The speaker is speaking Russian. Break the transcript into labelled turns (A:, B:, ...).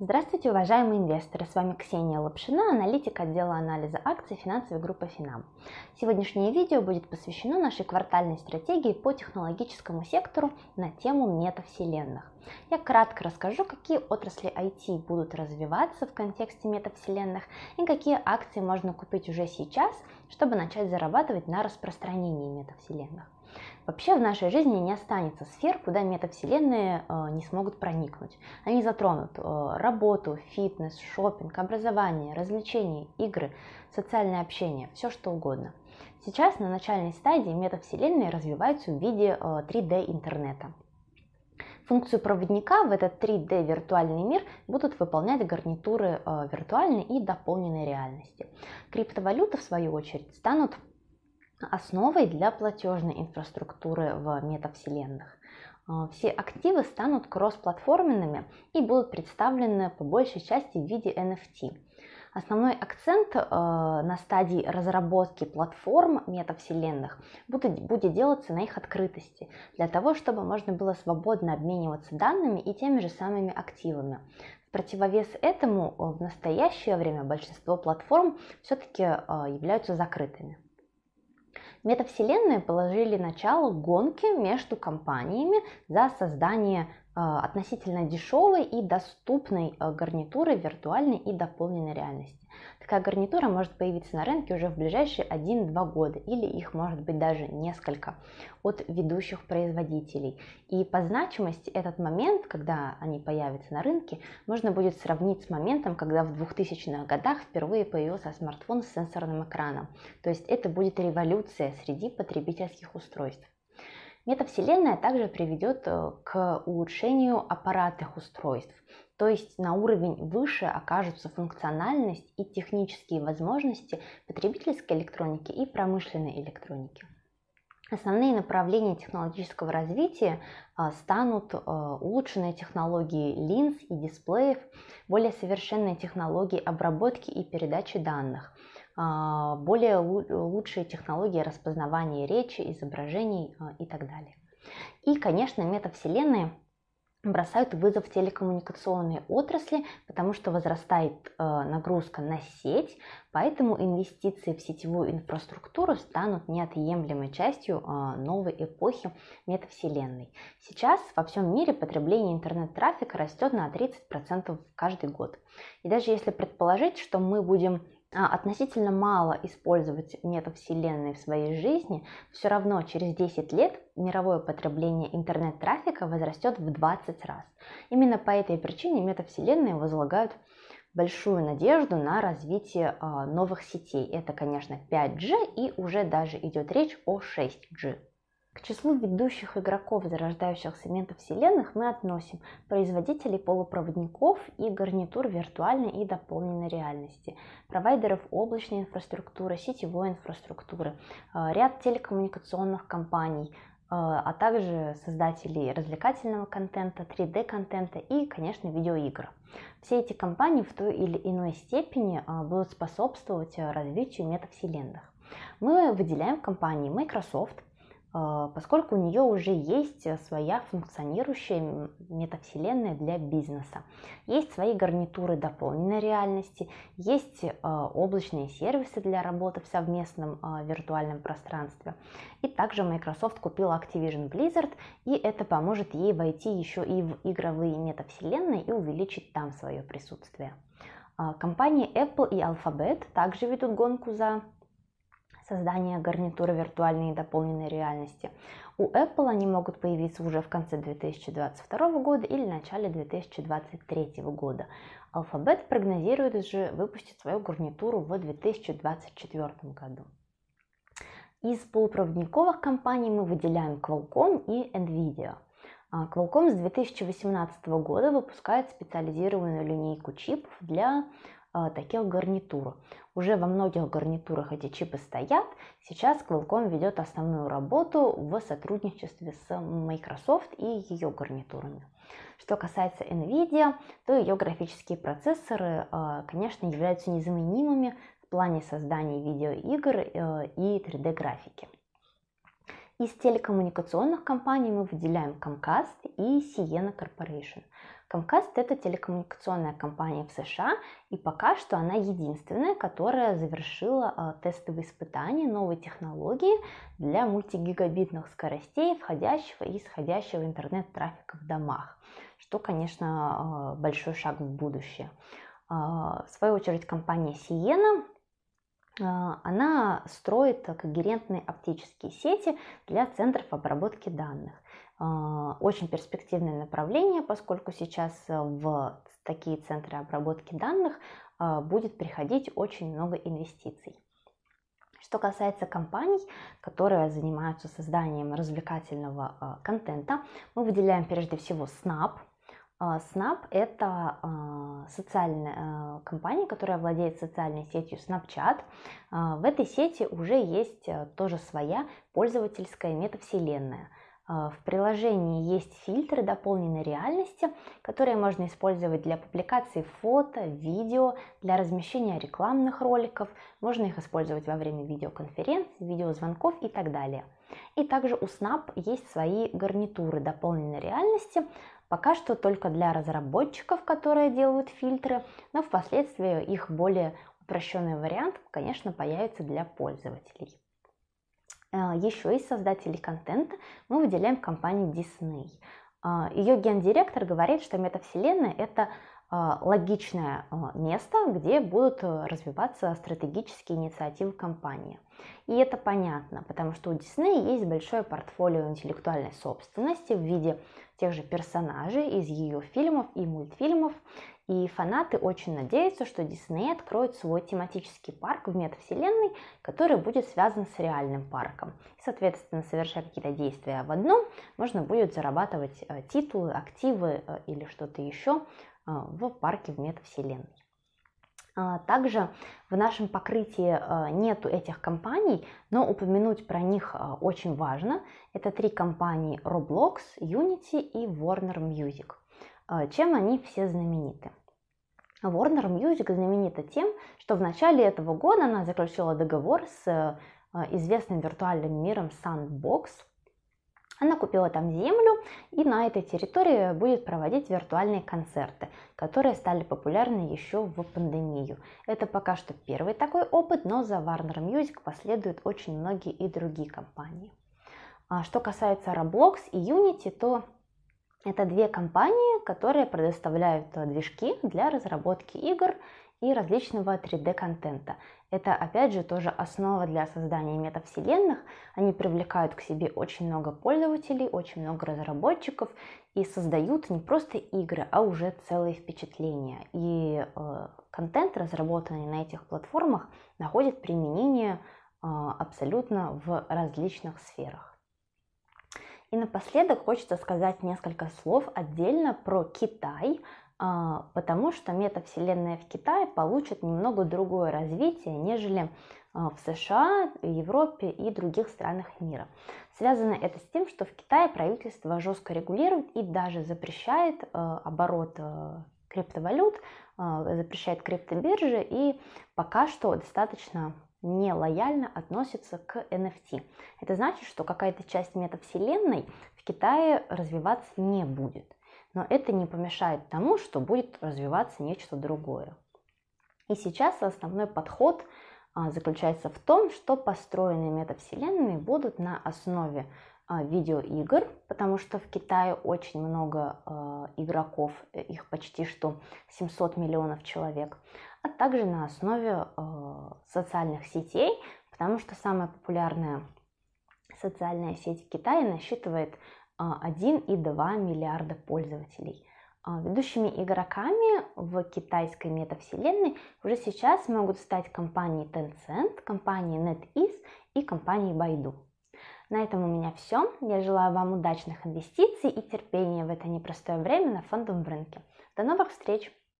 A: Здравствуйте, уважаемые инвесторы! С вами Ксения Лапшина, аналитик отдела анализа акций финансовой группы Финам. Сегодняшнее видео будет посвящено нашей квартальной стратегии по технологическому сектору на тему метавселенных. Я кратко расскажу, какие отрасли IT будут развиваться в контексте метавселенных и какие акции можно купить уже сейчас, чтобы начать зарабатывать на распространении метавселенных. Вообще в нашей жизни не останется сфер, куда метавселенные э, не смогут проникнуть. Они затронут э, работу, фитнес, шопинг, образование, развлечения, игры, социальное общение, все что угодно. Сейчас на начальной стадии метавселенные развиваются в виде 3D э, интернета. Функцию проводника в этот 3D виртуальный мир будут выполнять гарнитуры виртуальной и дополненной реальности. Криптовалюты, в свою очередь, станут основой для платежной инфраструктуры в метавселенных. А, все активы станут кроссплатформенными и будут представлены по большей части в виде NFT. Основной акцент э, на стадии разработки платформ метавселенных будет, будет делаться на их открытости, для того, чтобы можно было свободно обмениваться данными и теми же самыми активами. В противовес этому э, в настоящее время большинство платформ все-таки э, являются закрытыми. Метавселенные положили начало гонке между компаниями за создание относительно дешевой и доступной э, гарнитуры виртуальной и дополненной реальности. Такая гарнитура может появиться на рынке уже в ближайшие 1-2 года, или их может быть даже несколько от ведущих производителей. И по значимости этот момент, когда они появятся на рынке, можно будет сравнить с моментом, когда в 2000-х годах впервые появился смартфон с сенсорным экраном. То есть это будет революция среди потребительских устройств. Метавселенная также приведет э, к улучшению аппаратных устройств. То есть на уровень выше окажутся функциональность и технические возможности потребительской электроники и промышленной электроники. Основные направления технологического развития а, станут а, улучшенные технологии линз и дисплеев, более совершенные технологии обработки и передачи данных, более лучшие технологии распознавания речи, изображений и так далее. И, конечно, метавселенные бросают вызов телекоммуникационной отрасли, потому что возрастает э, нагрузка на сеть, поэтому инвестиции в сетевую инфраструктуру станут неотъемлемой частью новой эпохи метавселенной. Сейчас во всем мире потребление интернет-трафика растет на 30% каждый год. И даже если предположить, что мы будем а, относительно мало использовать метавселенной в своей жизни, все равно через 10 лет мировое потребление интернет-трафика возрастет в 20 раз. Именно по этой причине метавселенные возлагают большую надежду на развитие а, новых сетей. Это, конечно, 5G и уже даже идет речь о 6G. К числу ведущих игроков зарождающихся метавселенных мы относим производителей полупроводников и гарнитур виртуальной и дополненной реальности, провайдеров облачной инфраструктуры, сетевой инфраструктуры, э, ряд телекоммуникационных компаний, э, а также создателей развлекательного контента, 3D-контента и, конечно, видеоигр. Все эти компании в той или иной степени э, будут способствовать развитию метавселенных. Мы выделяем компании Microsoft, поскольку у нее уже есть своя функционирующая метавселенная для бизнеса. Есть свои гарнитуры дополненной реальности, есть а, облачные сервисы для работы в совместном а, виртуальном пространстве. И также Microsoft купила Activision Blizzard, и это поможет ей войти еще и в игровые метавселенные и увеличить там свое присутствие. Компании Apple и Alphabet также ведут гонку за создания гарнитуры виртуальной и дополненной реальности. У Apple они могут появиться уже в конце 2022 года или начале 2023 года. Alphabet прогнозирует же выпустить свою гарнитуру в 2024 году. Из полупроводниковых компаний мы выделяем Qualcomm и Nvidia. А, Qualcomm с 2018 года выпускает специализированную линейку чипов для таких гарнитур. Уже во многих гарнитурах эти чипы стоят. Сейчас Qualcomm ведет основную работу в сотрудничестве с Microsoft и ее гарнитурами. Что касается NVIDIA, то ее графические процессоры, а, конечно, являются незаменимыми в плане создания видеоигр э, и 3D-графики. Из телекоммуникационных компаний мы выделяем Comcast и Sienna Corporation. Comcast – это телекоммуникационная компания в США, и пока что она единственная, которая завершила а, тестовые испытания новой технологии для мультигигабитных скоростей входящего и исходящего интернет-трафика в домах, что, конечно, а, большой шаг в будущее. А, в свою очередь компания Sienna а, она строит когерентные оптические сети для центров обработки данных. А, очень перспективное направление, поскольку сейчас в такие центры обработки данных а, будет приходить очень много инвестиций. Что касается компаний, которые занимаются созданием развлекательного контента, мы выделяем прежде всего Snap – Snap – это а, социальная а, компания, которая владеет социальной сетью Snapchat. А, в этой сети уже есть тоже своя пользовательская метавселенная. В приложении есть фильтры дополненной реальности, которые можно использовать для публикации фото, видео, для размещения рекламных роликов. Можно их использовать во время видеоконференций, видеозвонков и так далее. И также у Snap есть свои гарнитуры дополненной реальности, Пока что только для разработчиков, которые делают фильтры, но впоследствии их более упрощенный вариант, конечно, появится для пользователей. Э, Еще из создателей контента мы выделяем компанию Disney. Э, Ее гендиректор говорит, что метавселенная – это э, логичное место, где будут развиваться стратегические инициативы компании. И это понятно, потому что у Disney есть большое портфолио интеллектуальной собственности в виде тех же персонажей из ее фильмов и мультфильмов. И фанаты очень надеются, что Дисней откроет свой тематический парк в метавселенной, который будет связан с реальным парком. И, соответственно, совершая какие-то действия в одном, можно будет зарабатывать э, титулы, активы э, или что-то еще э, в парке в метавселенной. А, также в нашем покрытии а, нету этих компаний, но упомянуть про них а, очень важно. Это три компании Roblox, Unity и Warner Music. Чем они все знамениты? Warner Music знаменита тем, что в начале этого года она заключила договор с известным виртуальным миром Sandbox – она купила там землю и на этой территории будет проводить виртуальные концерты, которые стали популярны еще в пандемию. Это пока что первый такой опыт, но за Warner Music последуют очень многие и другие компании. А что касается Roblox и Unity, то это две компании, которые предоставляют движки для разработки игр и различного 3D-контента. Это, опять же, тоже основа для создания метавселенных. Они привлекают к себе очень много пользователей, очень много разработчиков и создают не просто игры, а уже целые впечатления. И э, контент, разработанный на этих платформах, находит применение э, абсолютно в различных сферах. И напоследок хочется сказать несколько слов отдельно про Китай, потому что метавселенная в Китае получит немного другое развитие, нежели а, в США, Европе и других странах мира. Связано это с тем, что в Китае правительство жестко регулирует и даже запрещает а, оборот криптовалют, запрещает криптобиржи и пока что достаточно нелояльно относится к NFT. Это значит, что какая-то часть метавселенной в Китае развиваться не будет но это не помешает тому, что будет развиваться нечто другое. И сейчас основной подход а, заключается в том, что построенные метавселенные будут на основе а, видеоигр, потому что в Китае очень много а, игроков, э, их почти что 700 миллионов человек, а также на основе социальных сетей, потому что самая популярная социальная сеть Китая насчитывает 1,2 миллиарда пользователей. А, ведущими игроками в китайской метавселенной уже сейчас могут стать компании Tencent, компании NetEase и компании Baidu. На этом у меня все. Я желаю вам удачных инвестиций и терпения в это непростое время на фондовом рынке. До новых встреч!